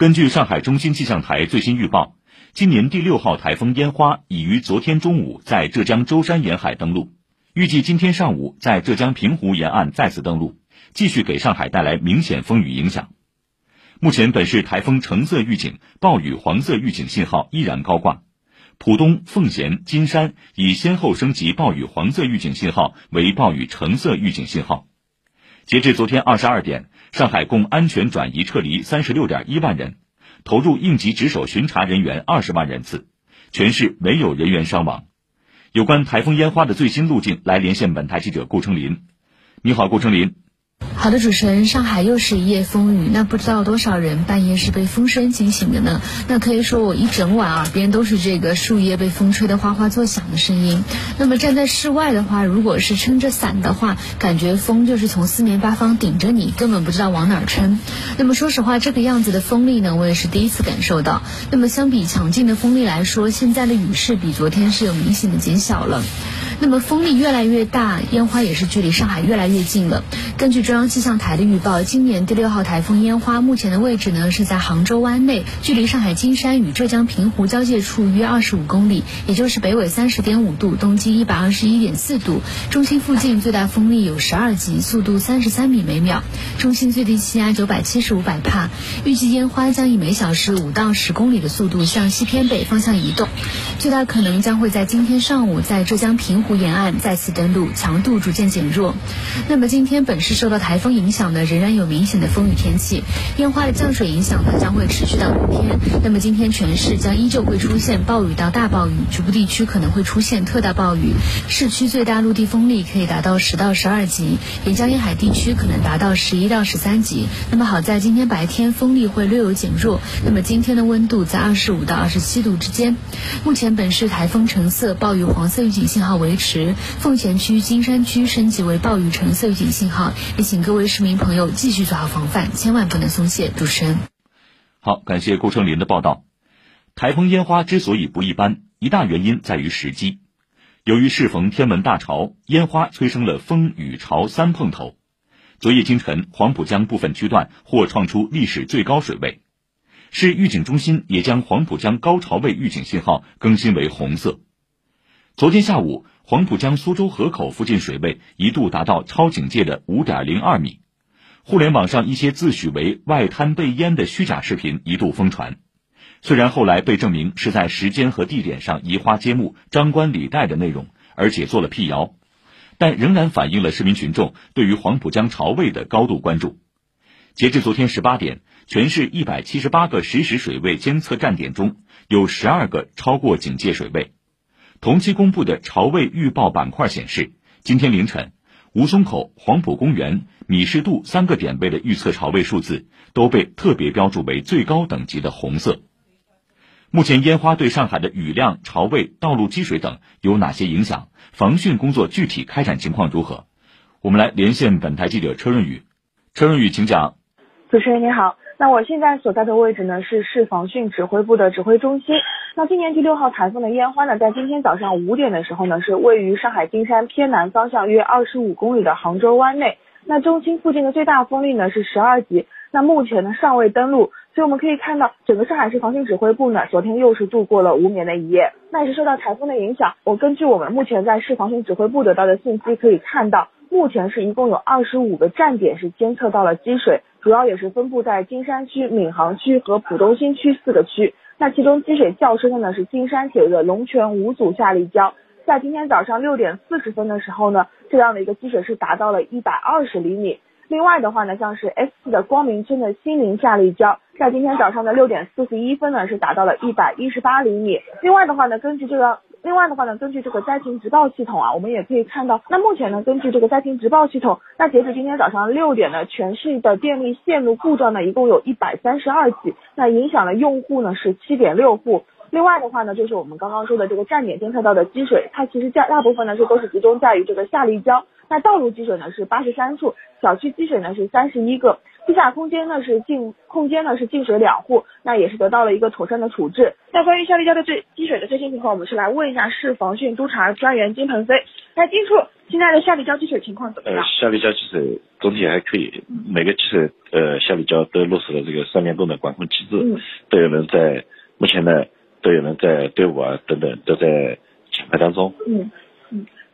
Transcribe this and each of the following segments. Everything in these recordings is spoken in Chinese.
根据上海中心气象台最新预报，今年第六号台风烟花已于昨天中午在浙江舟山沿海登陆，预计今天上午在浙江平湖沿岸再次登陆，继续给上海带来明显风雨影响。目前，本市台风橙色预警、暴雨黄色预警信号依然高挂，浦东、奉贤、金山已先后升级暴雨黄色预警信号为暴雨橙色预警信号。截至昨天二十二点，上海共安全转移撤离三十六点一万人，投入应急值守巡查人员二十万人次，全市没有人员伤亡。有关台风烟花的最新路径，来连线本台记者顾成林。你好，顾成林。好的，主持人，上海又是一夜风雨，那不知道多少人半夜是被风声惊醒的呢？那可以说我一整晚耳边都是这个树叶被风吹得哗哗作响的声音。那么站在室外的话，如果是撑着伞的话，感觉风就是从四面八方顶着你，根本不知道往哪儿撑。那么说实话，这个样子的风力呢，我也是第一次感受到。那么相比强劲的风力来说，现在的雨势比昨天是有明显的减小了。那么风力越来越大，烟花也是距离上海越来越近了。根据中央气象台的预报，今年第六号台风烟花目前的位置呢是在杭州湾内，距离上海金山与浙江平湖交界处约二十五公里，也就是北纬三十点五度，东经一百二十一点四度。中心附近最大风力有十二级，速度三十三米每秒，中心最低气压九百七十五百帕。预计烟花将以每小时五到十公里的速度向西偏北方向移动，最大可能将会在今天上午在浙江平湖。沿岸再次登陆，强度逐渐减弱。那么今天本市受到台风影响呢，仍然有明显的风雨天气。烟花的降水影响呢将会持续到明天。那么今天全市将依旧会出现暴雨到大暴雨，局部地区可能会出现特大暴雨。市区最大陆地风力可以达到十到十二级，沿江沿海地区可能达到十一到十三级。那么好在今天白天风力会略有减弱。那么今天的温度在二十五到二十七度之间。目前本市台风橙色、暴雨黄色预警信号为。时，奉贤区、金山区升级为暴雨橙色预警信号，也请各位市民朋友继续做好防范，千万不能松懈。主持人，好，感谢顾成林的报道。台风烟花之所以不一般，一大原因在于时机。由于适逢天文大潮，烟花催生了风雨潮三碰头。昨夜清晨，黄浦江部分区段或创出历史最高水位，市预警中心也将黄浦江高潮位预警信号更新为红色。昨天下午，黄浦江苏州河口附近水位一度达到超警戒的五点零二米，互联网上一些自诩为外滩被淹的虚假视频一度疯传。虽然后来被证明是在时间和地点上移花接木、张冠李戴的内容，而且做了辟谣，但仍然反映了市民群众对于黄浦江潮位的高度关注。截至昨天十八点，全市一百七十八个实时水位监测站点中有十二个超过警戒水位。同期公布的潮位预报板块显示，今天凌晨，吴淞口、黄埔公园、米市渡三个点位的预测潮位数字都被特别标注为最高等级的红色。目前烟花对上海的雨量、潮位、道路积水等有哪些影响？防汛工作具体开展情况如何？我们来连线本台记者车润宇。车润宇，请讲。主持人你好。那我现在所在的位置呢是市防汛指挥部的指挥中心。那今年第六号台风的烟花呢，在今天早上五点的时候呢，是位于上海金山偏南方向约二十五公里的杭州湾内。那中心附近的最大风力呢是十二级。那目前呢尚未登陆，所以我们可以看到，整个上海市防汛指挥部呢，昨天又是度过了无眠的一夜。那也是受到台风的影响，我根据我们目前在市防汛指挥部得到的信息可以看到，目前是一共有二十五个站点是监测到了积水。主要也是分布在金山区、闵行区和浦东新区四个区。那其中积水较深的呢是金山铁路的龙泉五组下立交，在今天早上六点四十分的时候呢，这样的一个积水是达到了一百二十厘米。另外的话呢，像是 S 四的光明村的新林下立交，在今天早上的六点四十一分呢是达到了一百一十八厘米。另外的话呢，根据这个。另外的话呢，根据这个灾情直报系统啊，我们也可以看到，那目前呢，根据这个灾情直报系统，那截止今天早上六点呢，全市的电力线路故障呢，一共有一百三十二起，那影响了用户呢是七点六户。另外的话呢，就是我们刚刚说的这个站点监测到的积水，它其实大大部分呢是都是集中在于这个下立交，那道路积水呢是八十三处，小区积水呢是三十一个。地下空间呢是净空间呢是净水两户，那也是得到了一个妥善的处置。那关于夏立交的最积水的最新情况，我们是来问一下市防汛督察专员金鹏飞。那金处现在的夏立交积水情况怎么样？呃，夏立交积水总体还可以，每个积水呃夏立交都落实了这个三联动的管控机制，都有人在目前呢都有人在队伍啊等等都在抢排当中。嗯。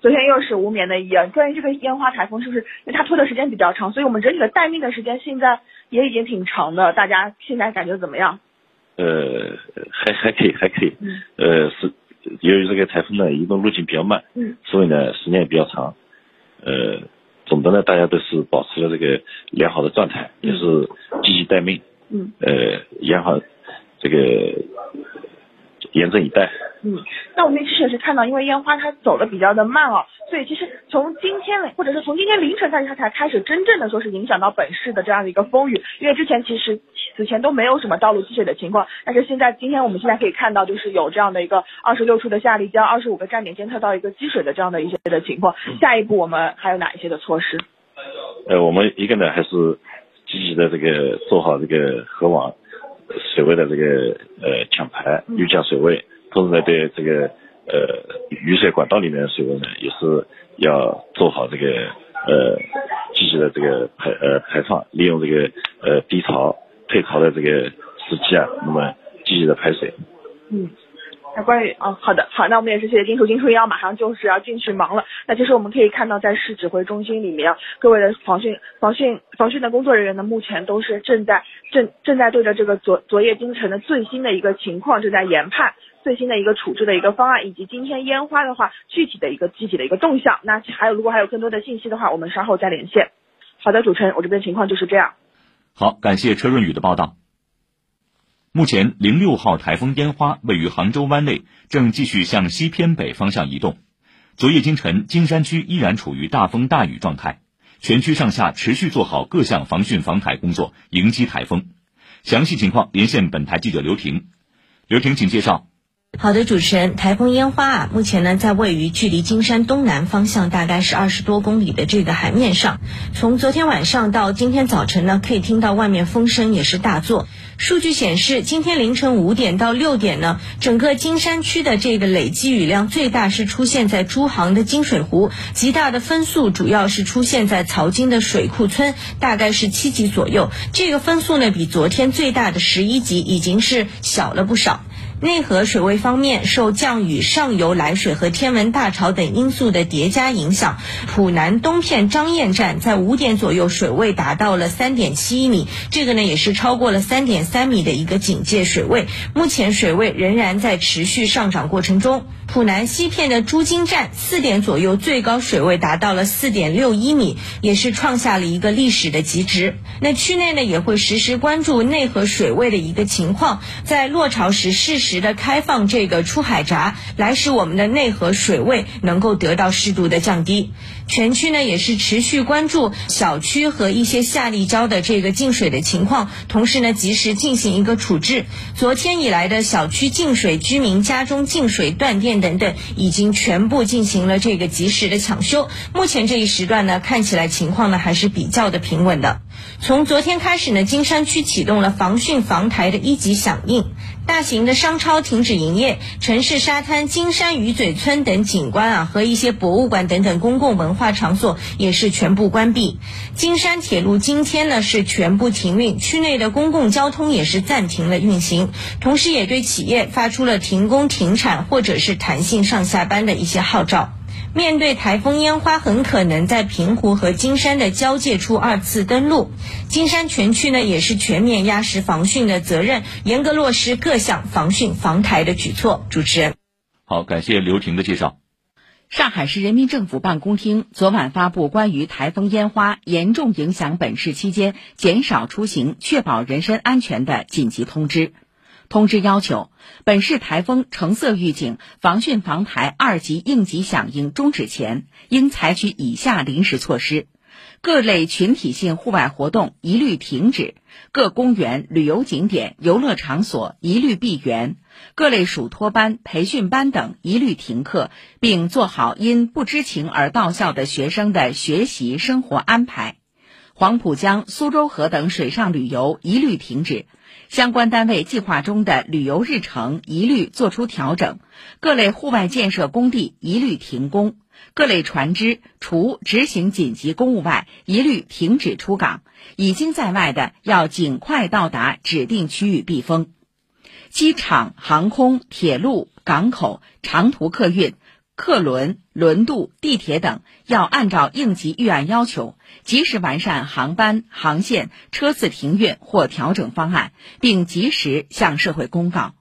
昨天又是无眠的夜，关于这个烟花台风，是不是因为它拖的时间比较长，所以我们整体的待命的时间现在也已经挺长的？大家现在感觉怎么样？呃，还还可以，还可以。嗯。呃，是由于这个台风呢移动路径比较慢，嗯，所以呢时间也比较长。呃，总的呢大家都是保持了这个良好的状态，也是积极待命。嗯。呃，也好，这个严阵以待。嗯，那我们其实也是看到，因为烟花它走的比较的慢哦，所以其实从今天或者是从今天凌晨开始，它才开始真正的说是影响到本市的这样的一个风雨，因为之前其实此前都没有什么道路积水的情况，但是现在今天我们现在可以看到，就是有这样的一个二十六处的下立交，二十五个站点监测到一个积水的这样的一些的情况，下一步我们还有哪一些的措施？呃，我们一个呢还是积极的这个做好这个河网水位的这个呃抢排预降水位。同时呢，对这个呃雨水管道里面的水位呢，也是要做好这个呃积极的这个排呃排放，利用这个呃低潮退潮的这个时机啊，那么积极的排水。嗯，那关于啊，好的，好，那我们也是谢谢金叔金叔要马上就是要进去忙了。那其实我们可以看到，在市指挥中心里面，各位的防汛防汛防汛的工作人员呢，目前都是正在正正在对着这个昨昨夜京城的最新的一个情况正在研判。最新的一个处置的一个方案，以及今天烟花的话具体的一个具体的一个动向，那还有如果还有更多的信息的话，我们稍后再连线。好的，主持人，我这边情况就是这样。好，感谢车润宇的报道。目前零六号台风烟花位于杭州湾内，正继续向西偏北方向移动。昨夜今晨，金山区依然处于大风大雨状态，全区上下持续做好各项防汛防台工作，迎击台风。详细情况连线本台记者刘婷。刘婷，请介绍。好的，主持人，台风烟花啊，目前呢在位于距离金山东南方向大概是二十多公里的这个海面上。从昨天晚上到今天早晨呢，可以听到外面风声也是大作。数据显示，今天凌晨五点到六点呢，整个金山区的这个累积雨量最大是出现在珠行的金水湖，极大的风速主要是出现在曹金的水库村，大概是七级左右。这个风速呢，比昨天最大的十一级已经是小了不少。内河水位方面，受降雨、上游来水和天文大潮等因素的叠加影响，浦南东片张堰站在五点左右水位达到了三点七一米，这个呢也是超过了三点三米的一个警戒水位，目前水位仍然在持续上涨过程中。浦南西片的朱泾站四点左右最高水位达到了四点六一米，也是创下了一个历史的极值。那区内呢也会实时关注内河水位的一个情况，在落潮时适时的开放这个出海闸，来使我们的内河水位能够得到适度的降低。全区呢也是持续关注小区和一些下立交的这个进水的情况，同时呢及时进行一个处置。昨天以来的小区进水、居民家中进水、断电等等，已经全部进行了这个及时的抢修。目前这一时段呢，看起来情况呢还是比较的平稳的。从昨天开始呢，金山区启动了防汛防台的一级响应，大型的商超停止营业，城市沙滩、金山鱼嘴村等景观啊和一些博物馆等等公共文化场所也是全部关闭。金山铁路今天呢是全部停运，区内的公共交通也是暂停了运行，同时也对企业发出了停工停产或者是弹性上下班的一些号召。面对台风烟花很可能在平湖和金山的交界处二次登陆，金山全区呢也是全面压实防汛的责任，严格落实各项防汛防台的举措。主持人，好，感谢刘婷的介绍。上海市人民政府办公厅昨晚发布关于台风烟花严重影响本市期间减少出行、确保人身安全的紧急通知。通知要求，本市台风橙色预警、防汛防台二级应急响应终止前，应采取以下临时措施：各类群体性户外活动一律停止；各公园、旅游景点、游乐场所一律闭园；各类暑托班、培训班等一律停课，并做好因不知情而到校的学生的学习生活安排。黄浦江、苏州河等水上旅游一律停止。相关单位计划中的旅游日程一律作出调整，各类户外建设工地一律停工，各类船只除执行紧急公务外，一律停止出港。已经在外的要尽快到达指定区域避风。机场、航空、铁路、港口、长途客运。客轮、轮渡、地铁等要按照应急预案要求，及时完善航班、航线、车次停运或调整方案，并及时向社会公告。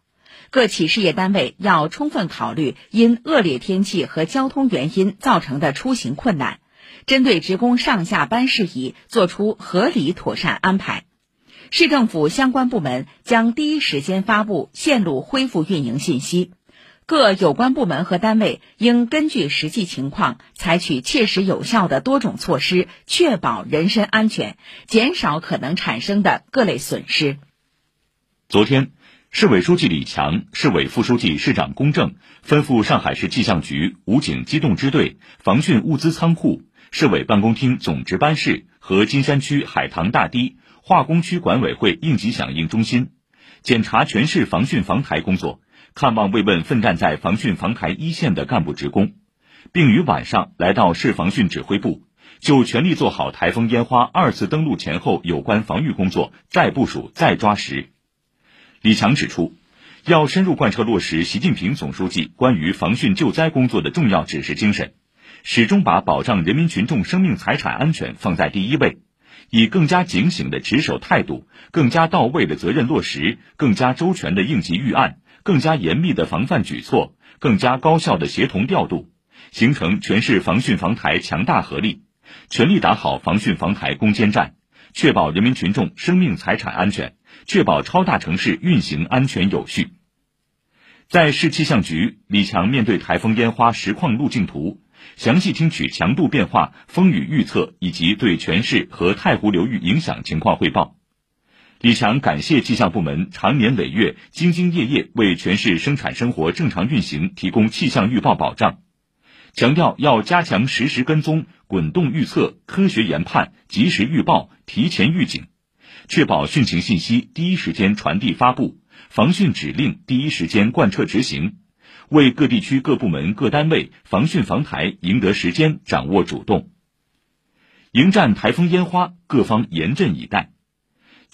各企事业单位要充分考虑因恶劣天气和交通原因造成的出行困难，针对职工上下班事宜作出合理妥善安排。市政府相关部门将第一时间发布线路恢复运营信息。各有关部门和单位应根据实际情况，采取切实有效的多种措施，确保人身安全，减少可能产生的各类损失。昨天，市委书记李强、市委副书记、市长龚正吩咐上海市气象局武警机动支队、防汛物资仓库、市委办公厅总值班室和金山区海棠大堤化工区管委会应急响应中心，检查全市防汛防台工作。看望慰问奋战在防汛防台一线的干部职工，并于晚上来到市防汛指挥部，就全力做好台风烟花二次登陆前后有关防御工作再部署再抓实。李强指出，要深入贯彻落实习近平总书记关于防汛救灾工作的重要指示精神，始终把保障人民群众生命财产安全放在第一位，以更加警醒的持守态度、更加到位的责任落实、更加周全的应急预案。更加严密的防范举措，更加高效的协同调度，形成全市防汛防台强大合力，全力打好防汛防台攻坚战，确保人民群众生命财产安全，确保超大城市运行安全有序。在市气象局，李强面对台风烟花实况路径图，详细听取强度变化、风雨预测以及对全市和太湖流域影响情况汇报。李强感谢气象部门长年累月、兢兢业业为全市生产生活正常运行提供气象预报保障，强调要加强实时跟踪、滚动预测、科学研判、及时预报、提前预警，确保汛情信息第一时间传递发布，防汛指令第一时间贯彻执行，为各地区各部门各单位防汛防台赢得时间、掌握主动。迎战台风烟花，各方严阵以待。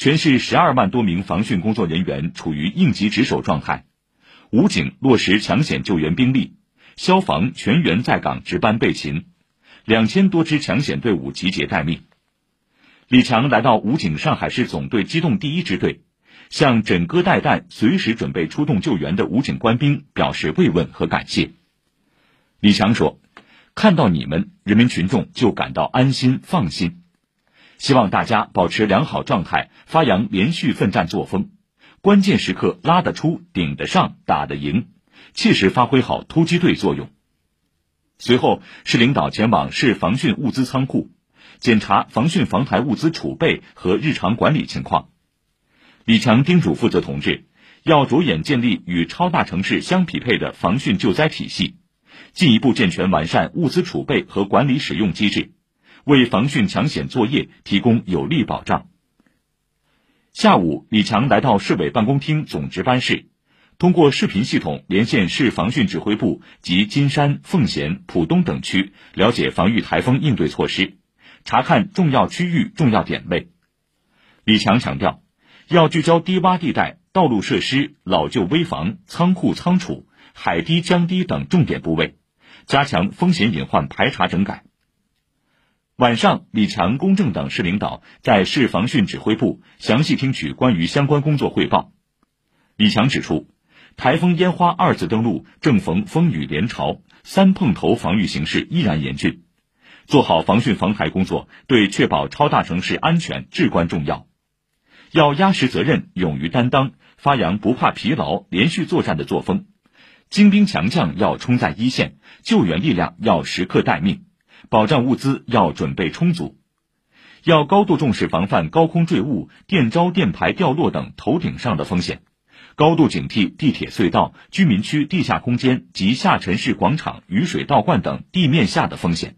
全市十二万多名防汛工作人员处于应急值守状态，武警落实抢险救援兵力，消防全员在岗值班备勤，两千多支抢险队伍集结待命。李强来到武警上海市总队机动第一支队，向枕戈待旦、随时准备出动救援的武警官兵表示慰问和感谢。李强说：“看到你们，人民群众就感到安心放心。”希望大家保持良好状态，发扬连续奋战作风，关键时刻拉得出、顶得上、打得赢，切实发挥好突击队作用。随后，市领导前往市防汛物资仓库，检查防汛防台物资储备和日常管理情况。李强叮嘱负责同志，要着眼建立与超大城市相匹配的防汛救灾体系，进一步健全完善物资储备和管理使用机制。为防汛抢险作业提供有力保障。下午，李强来到市委办公厅总值班室，通过视频系统连线市防汛指挥部及金山、奉贤、浦东等区，了解防御台风应对措施，查看重要区域、重要点位。李强强调，要聚焦低洼地带、道路设施、老旧危房、仓库仓储、海堤江堤等重点部位，加强风险隐患排查整改。晚上，李强、龚正等市领导在市防汛指挥部详细听取关于相关工作汇报。李强指出，台风烟花二次登陆正逢风雨连潮，三碰头防御形势依然严峻，做好防汛防台工作对确保超大城市安全至关重要。要压实责任，勇于担当，发扬不怕疲劳、连续作战的作风。精兵强将要冲在一线，救援力量要时刻待命。保障物资要准备充足，要高度重视防范高空坠物、电招、电排掉落等头顶上的风险，高度警惕地铁隧道、居民区地下空间及下沉式广场雨水倒灌等地面下的风险，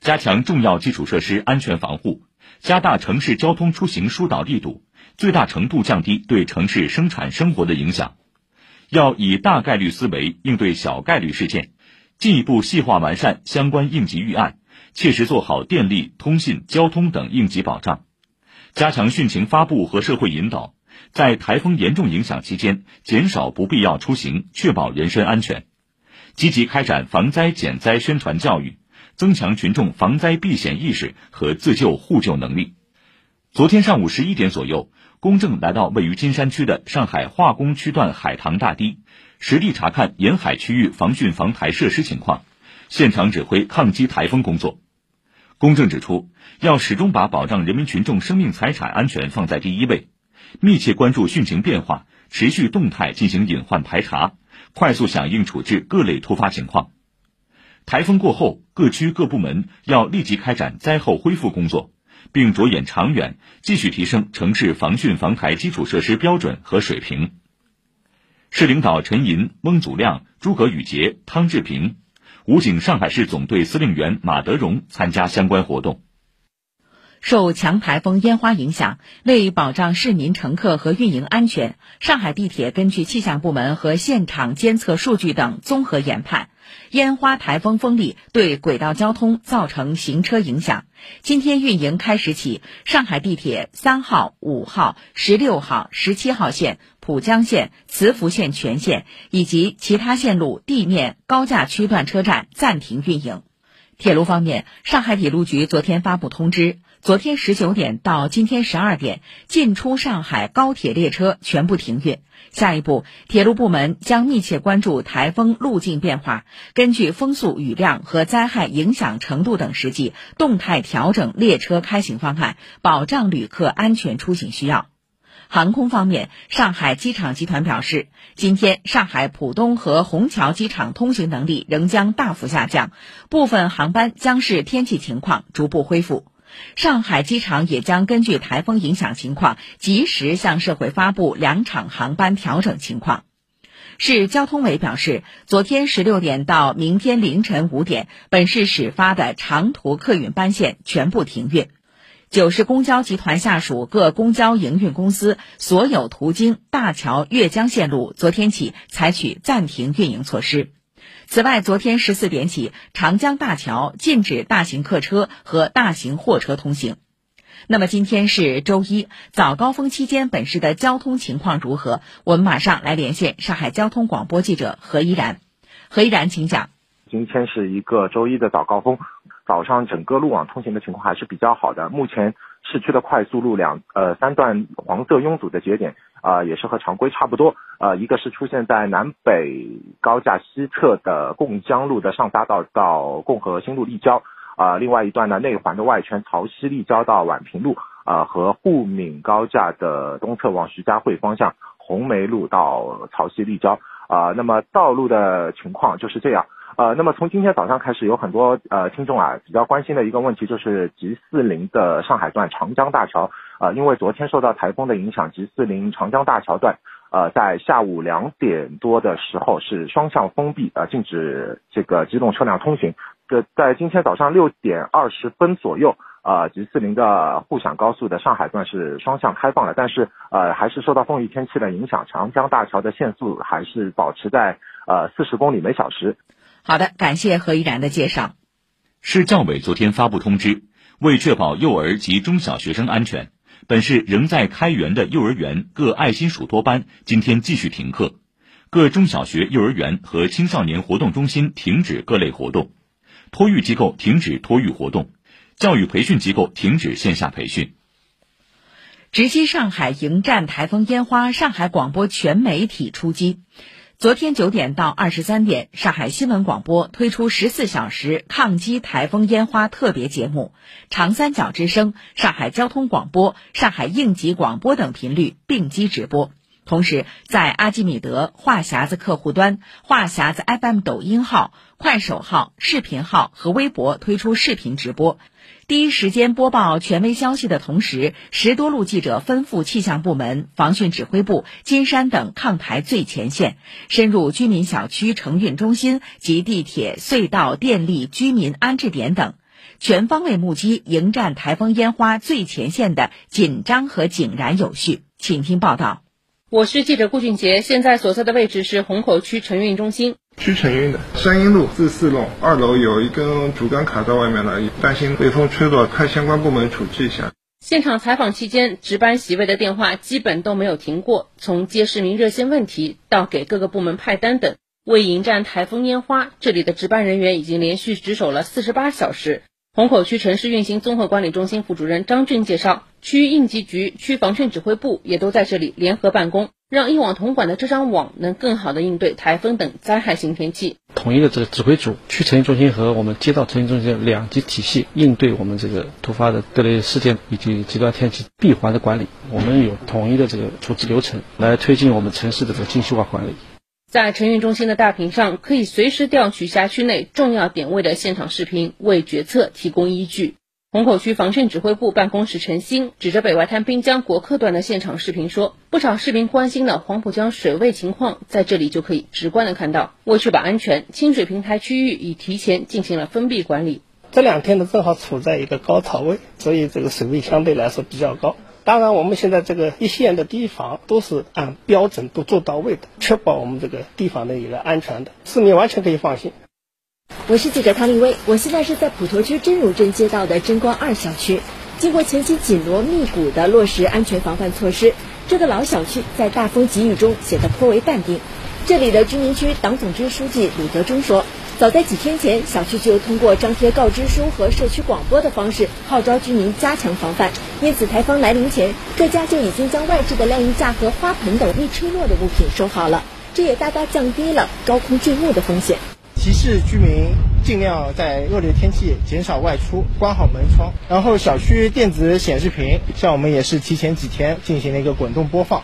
加强重要基础设施安全防护，加大城市交通出行疏导力度，最大程度降低对城市生产生活的影响。要以大概率思维应对小概率事件，进一步细化完善相关应急预案，切实做好电力、通信、交通等应急保障，加强汛情发布和社会引导，在台风严重影响期间减少不必要出行，确保人身安全。积极开展防灾减灾宣传教育，增强群众防灾避险意识和自救互救能力。昨天上午十一点左右。公正来到位于金山区的上海化工区段海棠大堤，实地查看沿海区域防汛防台设施情况，现场指挥抗击台风工作。公正指出，要始终把保障人民群众生命财产安全放在第一位，密切关注汛情变化，持续动态进行隐患排查，快速响应处置各类突发情况。台风过后，各区各部门要立即开展灾后恢复工作。并着眼长远，继续提升城市防汛防台基础设施标准和水平。市领导陈寅、翁祖亮、诸葛宇杰、汤志平，武警上海市总队司令员马德荣参加相关活动。受强台风烟花影响，为保障市民乘客和运营安全，上海地铁根据气象部门和现场监测数据等综合研判。烟花台风风力对轨道交通造成行车影响。今天运营开始起，上海地铁三号、五号、十六号、十七号线、浦江线、磁浮线全线以及其他线路地面高架区段车站暂停运营。铁路方面，上海铁路局昨天发布通知。昨天十九点到今天十二点，进出上海高铁列车全部停运。下一步，铁路部门将密切关注台风路径变化，根据风速、雨量和灾害影响程度等实际，动态调整列车开行方案，保障旅客安全出行需要。航空方面，上海机场集团表示，今天上海浦东和虹桥机场通行能力仍将大幅下降，部分航班将视天气情况逐步恢复。上海机场也将根据台风影响情况，及时向社会发布两场航班调整情况。市交通委表示，昨天十六点到明天凌晨五点，本市始发的长途客运班线全部停运。九市公交集团下属各公交营运公司所有途经大桥、越江线路，昨天起采取暂停运营措施。此外，昨天十四点起，长江大桥禁止大型客车和大型货车通行。那么今天是周一，早高峰期间本市的交通情况如何？我们马上来连线上海交通广播记者何依然。何依然，请讲。今天是一个周一的早高峰，早上整个路网通行的情况还是比较好的。目前市区的快速路两呃三段黄色拥堵的节点。啊，也是和常规差不多。呃，一个是出现在南北高架西侧的贡江路的上匝道到共和新路立交，啊，另外一段呢内环的外圈曹溪立交到宛平路，啊，和沪闽高架的东侧往徐家汇方向红梅路到曹溪立交，啊，那么道路的情况就是这样。呃，那么从今天早上开始，有很多呃听众啊比较关心的一个问题，就是 G 四零的上海段长江大桥，呃，因为昨天受到台风的影响，G 四零长江大桥段，呃，在下午两点多的时候是双向封闭，呃，禁止这个机动车辆通行。这在今天早上六点二十分左右，呃，G 四零的沪陕高速的上海段是双向开放了，但是呃，还是受到风雨天气的影响，长江大桥的限速还是保持在呃四十公里每小时。好的，感谢何依然的介绍。市教委昨天发布通知，为确保幼儿及中小学生安全，本市仍在开园的幼儿园各爱心暑托班今天继续停课，各中小学、幼儿园和青少年活动中心停止各类活动，托育机构停止托育活动，教育培训机构停止线下培训。直击上海迎战台风烟花，上海广播全媒体出击。昨天九点到二十三点，上海新闻广播推出十四小时抗击台风烟花特别节目，长三角之声、上海交通广播、上海应急广播等频率并机直播。同时，在阿基米德、话匣子客户端、话匣子 FM 抖音号、快手号、视频号和微博推出视频直播。第一时间播报权威消息的同时，十多路记者奔赴气象部门、防汛指挥部、金山等抗台最前线，深入居民小区承运中心及地铁隧道、电力居民安置点等。全方位目击迎战台风烟花最前线的紧张和井然有序。请听报道。我是记者顾俊杰，现在所在的位置是虹口区承运中心。区承运的山阴路至四弄二楼有一根竹竿卡在外面了，担心被风吹落，派相关部门处置一下。现场采访期间，值班席位的电话基本都没有停过，从接市民热线问题到给各个部门派单等，为迎战台风烟花，这里的值班人员已经连续值守了四十八小时。虹口区城市运行综合管理中心副主任张俊介绍，区应急局、区防汛指挥部也都在这里联合办公，让一网统管的这张网能更好的应对台风等灾害性天气。统一的这个指挥组、区城中心和我们街道城运中心两级体系，应对我们这个突发的各类事件以及极端天气闭环的管理，我们有统一的这个处置流程，来推进我们城市的这个精细化管理。在承运中心的大屏上，可以随时调取辖区内重要点位的现场视频，为决策提供依据。虹口区防汛指挥部办公室陈星指着北外滩滨江国客段的现场视频说：“不少市民关心的黄浦江水位情况，在这里就可以直观的看到。为确保安全，清水平台区域已提前进行了封闭管理。这两天呢，正好处在一个高潮位，所以这个水位相对来说比较高。”当然，我们现在这个一线的堤防都是按标准都做到位的，确保我们这个堤防的一个安全的，市民完全可以放心。我是记者汤立威，我现在是在普陀区真如镇街道的真光二小区。经过前期紧锣密鼓的落实安全防范措施，这个老小区在大风急雨中显得颇为淡定。这里的居民区党总支书记鲁德忠说。早在几天前，小区就通过张贴告知书和社区广播的方式号召居民加强防范。因此，台风来临前，各家就已经将外置的晾衣架和花盆等易吹落的物品收好了，这也大大降低了高空坠物的风险。提示居民尽量在恶劣天气减少外出，关好门窗。然后，小区电子显示屏，像我们也是提前几天进行了一个滚动播放。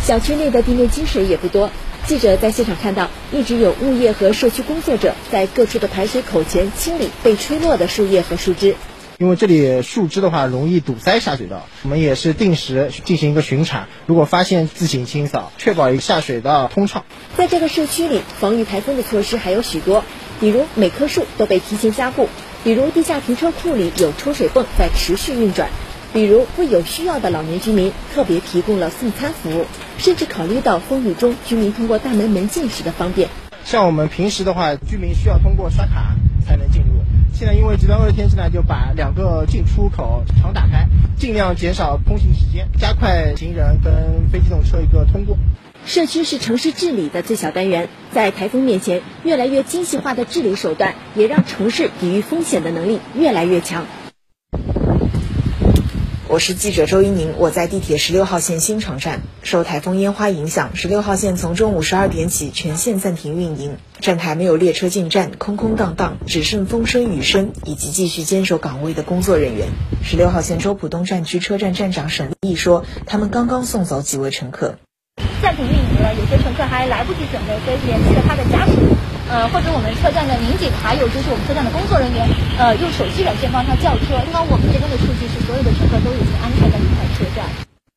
小区内的地面积水也不多。记者在现场看到，一直有物业和社区工作者在各处的排水口前清理被吹落的树叶和树枝。因为这里树枝的话容易堵塞下水道，我们也是定时进行一个巡查，如果发现自行清扫，确保一个下水道通畅。在这个社区里，防御台风的措施还有许多，比如每棵树都被提前加固，比如地下停车库里有抽水泵在持续运转。比如为有需要的老年居民特别提供了送餐服务，甚至考虑到风雨中居民通过大门门禁时的方便。像我们平时的话，居民需要通过刷卡才能进入。现在因为极端恶劣天气呢，就把两个进出口常打开，尽量减少通行时间，加快行人跟非机动车一个通过。社区是城市治理的最小单元，在台风面前，越来越精细化的治理手段，也让城市抵御风险的能力越来越强。我是记者周一宁，我在地铁十六号线新城站。受台风烟花影响，十六号线从中午十二点起全线暂停运营，站台没有列车进站，空空荡荡，只剩风声雨声以及继续坚守岗位的工作人员。十六号线周浦东站区车站站长沈丽说：“他们刚刚送走几位乘客，暂停运营了，有些乘客还来不及准备，所以联系了他的家属。”呃，或者我们车站的民警，还有就是我们车站的工作人员，呃，用手机软件帮他叫车。那么我们这边的数据是所有的乘客都已经安全的离开车站。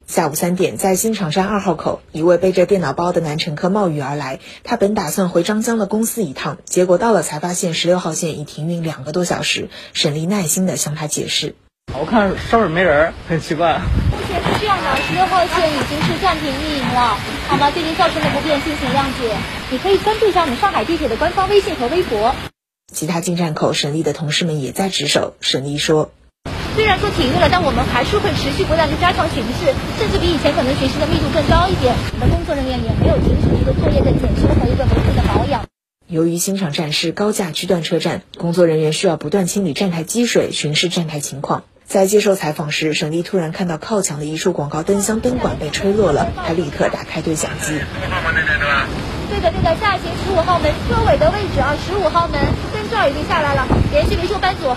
下午三点，在新场山二号口，一位背着电脑包的男乘客冒雨而来。他本打算回张江的公司一趟，结果到了才发现十六号线已停运两个多小时。沈丽耐心地向他解释。我看上面没人，很奇怪。这样的，十六号线已经是暂停运营了，好吗？对您造成的不便，敬请谅解。你可以关注一下我们上海地铁的官方微信和微博。其他进站口，沈丽的同事们也在值守。沈丽说：“虽然说停运了，但我们还是会持续不断的加强巡视，甚至比以前可能巡视的密度更高一点。我们的工作人员也没有停止一个作业的检修和一个维护的保养。”由于新场站是高架区段车站，工作人员需要不断清理站台积水，巡视站台情况。在接受采访时，沈丽突然看到靠墙的一处广告灯箱灯管被吹落了，她立刻打开对讲机。对的，对的，下行十五号门车尾的位置啊，十五号门灯罩已经下来了，联系维修班组。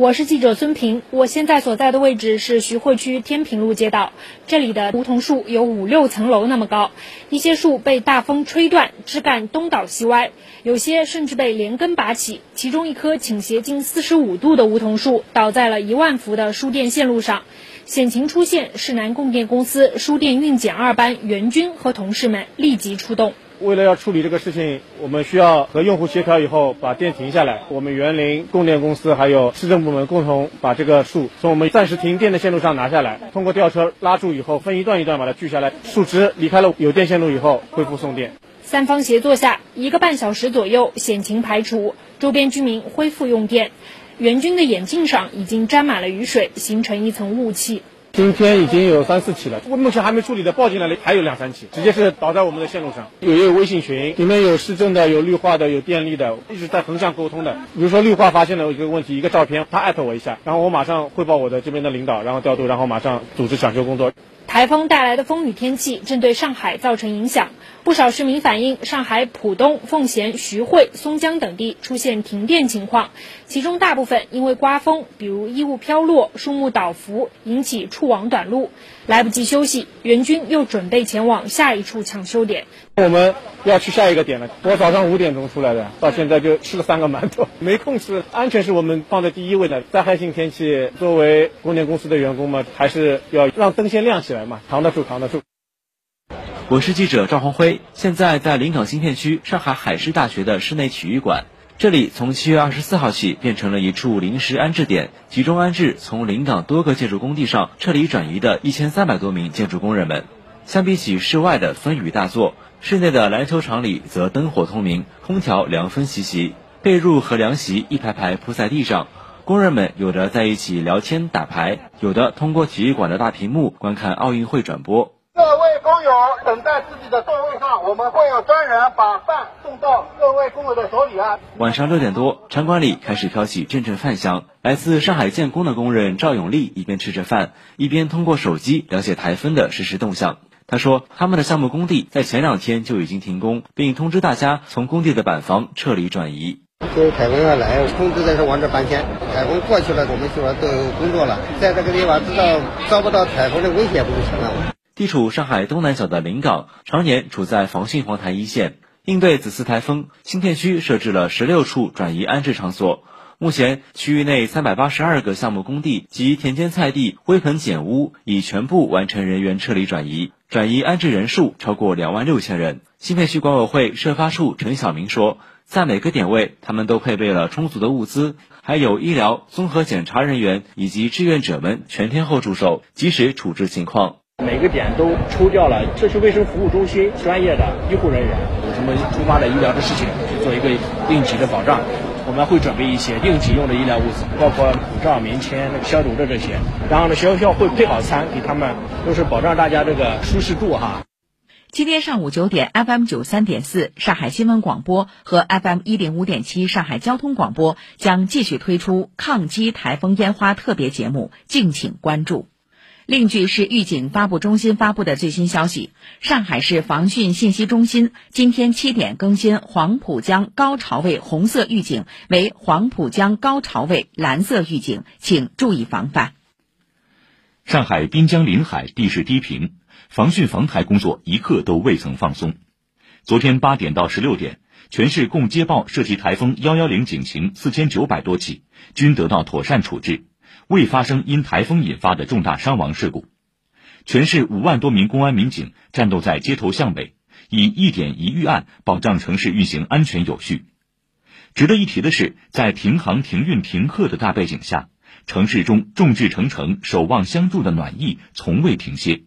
我是记者孙平，我现在所在的位置是徐汇区天平路街道，这里的梧桐树有五六层楼那么高，一些树被大风吹断，枝干东倒西歪，有些甚至被连根拔起。其中一棵倾斜近四十五度的梧桐树倒在了一万伏的输电线路上，险情出现，市南供电公司输电运检二班袁军和同事们立即出动。为了要处理这个事情，我们需要和用户协调以后把电停下来。我们园林、供电公司还有市政部门共同把这个树从我们暂时停电的线路上拿下来，通过吊车拉住以后，分一段一段把它锯下来，树枝离开了有电线路以后恢复送电。三方协作下，一个半小时左右，险情排除，周边居民恢复用电。袁军的眼镜上已经沾满了雨水，形成一层雾气。今天已经有三四起了，目前还没处理的报进来的还有两三起，直接是倒在我们的线路上。有也有微信群，里面有市政的，有绿化的，有电力的，一直在横向沟通的。比如说绿化发现了一个问题，一个照片，他艾特我一下，然后我马上汇报我的这边的领导，然后调度，然后马上组织抢修工作。台风带来的风雨天气正对上海造成影响，不少市民反映，上海浦东、奉贤、徐汇、松江等地出现停电情况，其中大部分因为刮风，比如衣物飘落、树木倒伏，引起触网短路，来不及休息，援军又准备前往下一处抢修点。我们要去下一个点了。我早上五点钟出来的，到现在就吃了三个馒头，没空吃。安全是我们放在第一位的。灾害性天气，作为供电公司的员工嘛，还是要让灯先亮起来嘛，扛得住，扛得住。我是记者赵红辉，现在在临港新片区上海海事大学的室内体育馆，这里从七月二十四号起变成了一处临时安置点，集中安置从临港多个建筑工地上撤离转移的一千三百多名建筑工人们。相比起室外的风雨大作，室内的篮球场里则灯火通明，空调凉风习习，被褥和凉席一排排铺在地上，工人们有的在一起聊天打牌，有的通过体育馆的大屏幕观看奥运会转播。各位工友等待自己的座位上，我们会有专人把饭送到各位工友的手里啊。晚上六点多，场馆里开始飘起阵阵饭香。来自上海建工的工人赵永利一边吃着饭，一边通过手机了解台风的实时动向。他说，他们的项目工地在前两天就已经停工，并通知大家从工地的板房撤离转移。就是台风要来，通知在这往这搬迁。台风过去了，我们就说都有工作了，在这个地方知道遭不到台风的威胁不就行了？地处上海东南角的临港，常年处在防汛黄台一线。应对此次台风，新片区设置了十六处转移安置场所。目前，区域内三百八十二个项目工地及田间菜地、灰盆简屋已全部完成人员撤离转移，转移安置人数超过两万六千人。新片区管委会设发处陈晓明说，在每个点位，他们都配备了充足的物资，还有医疗、综合检查人员以及志愿者们全天候驻守，及时处置情况。每个点都抽调了社区卫生服务中心专业的医护人员，有什么突发的医疗的事情，去做一个应急的保障。我们会准备一些应急用的医疗物资，包括口罩、棉签、消毒的这些。然后呢，学校会配好餐给他们，都是保障大家这个舒适度哈。今天上午九点，FM 九三点四上海新闻广播和 FM 一零五点七上海交通广播将继续推出抗击台风烟花特别节目，敬请关注。另据市预警发布中心发布的最新消息，上海市防汛信息中心今天七点更新黄浦江高潮位红色预警为黄浦江高潮位蓝色预警，请注意防范。上海滨江临海地势低平，防汛防台工作一刻都未曾放松。昨天八点到十六点，全市共接报涉及台风幺幺零警情四千九百多起，均得到妥善处置。未发生因台风引发的重大伤亡事故，全市五万多名公安民警战斗在街头巷尾，以一点一预案保障城市运行安全有序。值得一提的是，在停航、停运、停课的大背景下，城市中众志成城、守望相助的暖意从未停歇。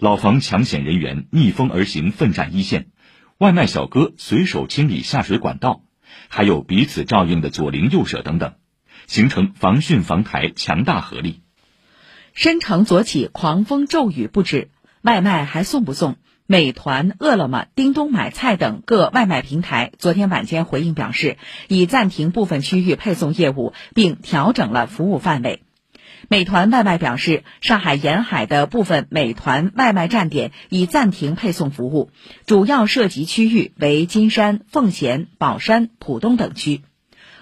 老房抢险人员逆风而行，奋战一线；外卖小哥随手清理下水管道，还有彼此照应的左邻右舍等等。形成防汛防台强大合力。申城昨起狂风骤雨不止，外卖还送不送？美团、饿了么、叮咚买菜等各外卖平台昨天晚间回应表示，已暂停部分区域配送业务，并调整了服务范围。美团外卖表示，上海沿海的部分美团外卖站点已暂停配送服务，主要涉及区域为金山、奉贤、宝山、浦东等区。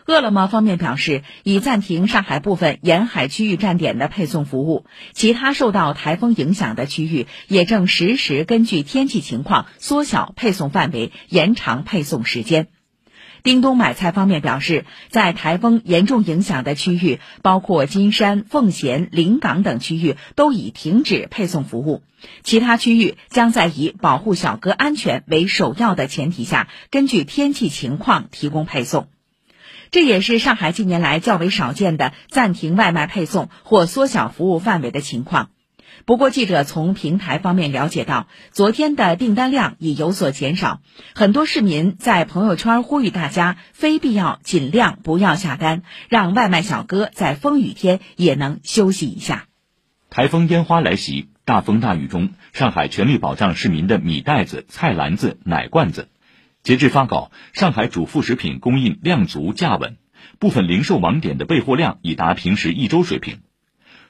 饿了么方面表示，已暂停上海部分沿海区域站点的配送服务，其他受到台风影响的区域也正实时根据天气情况缩小配送范围、延长配送时间。叮咚买菜方面表示，在台风严重影响的区域，包括金山、奉贤、临港等区域，都已停止配送服务。其他区域将在以保护小哥安全为首要的前提下，根据天气情况提供配送。这也是上海近年来较为少见的暂停外卖配送或缩小服务范围的情况。不过，记者从平台方面了解到，昨天的订单量已有所减少。很多市民在朋友圈呼吁大家非必要尽量不要下单，让外卖小哥在风雨天也能休息一下。台风烟花来袭，大风大雨中，上海全力保障市民的米袋子、菜篮子、奶罐子。截至发稿，上海主副食品供应量足价稳，部分零售网点的备货量已达平时一周水平。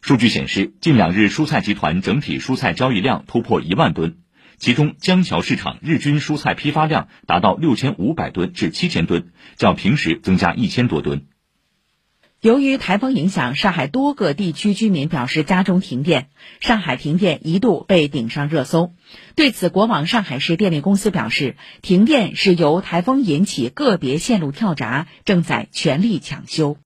数据显示，近两日蔬菜集团整体蔬菜交易量突破一万吨，其中江桥市场日均蔬菜批发量达到六千五百吨至七千吨，较平时增加一千多吨。由于台风影响，上海多个地区居民表示家中停电，上海停电一度被顶上热搜。对此，国网上海市电力公司表示，停电是由台风引起个别线路跳闸，正在全力抢修。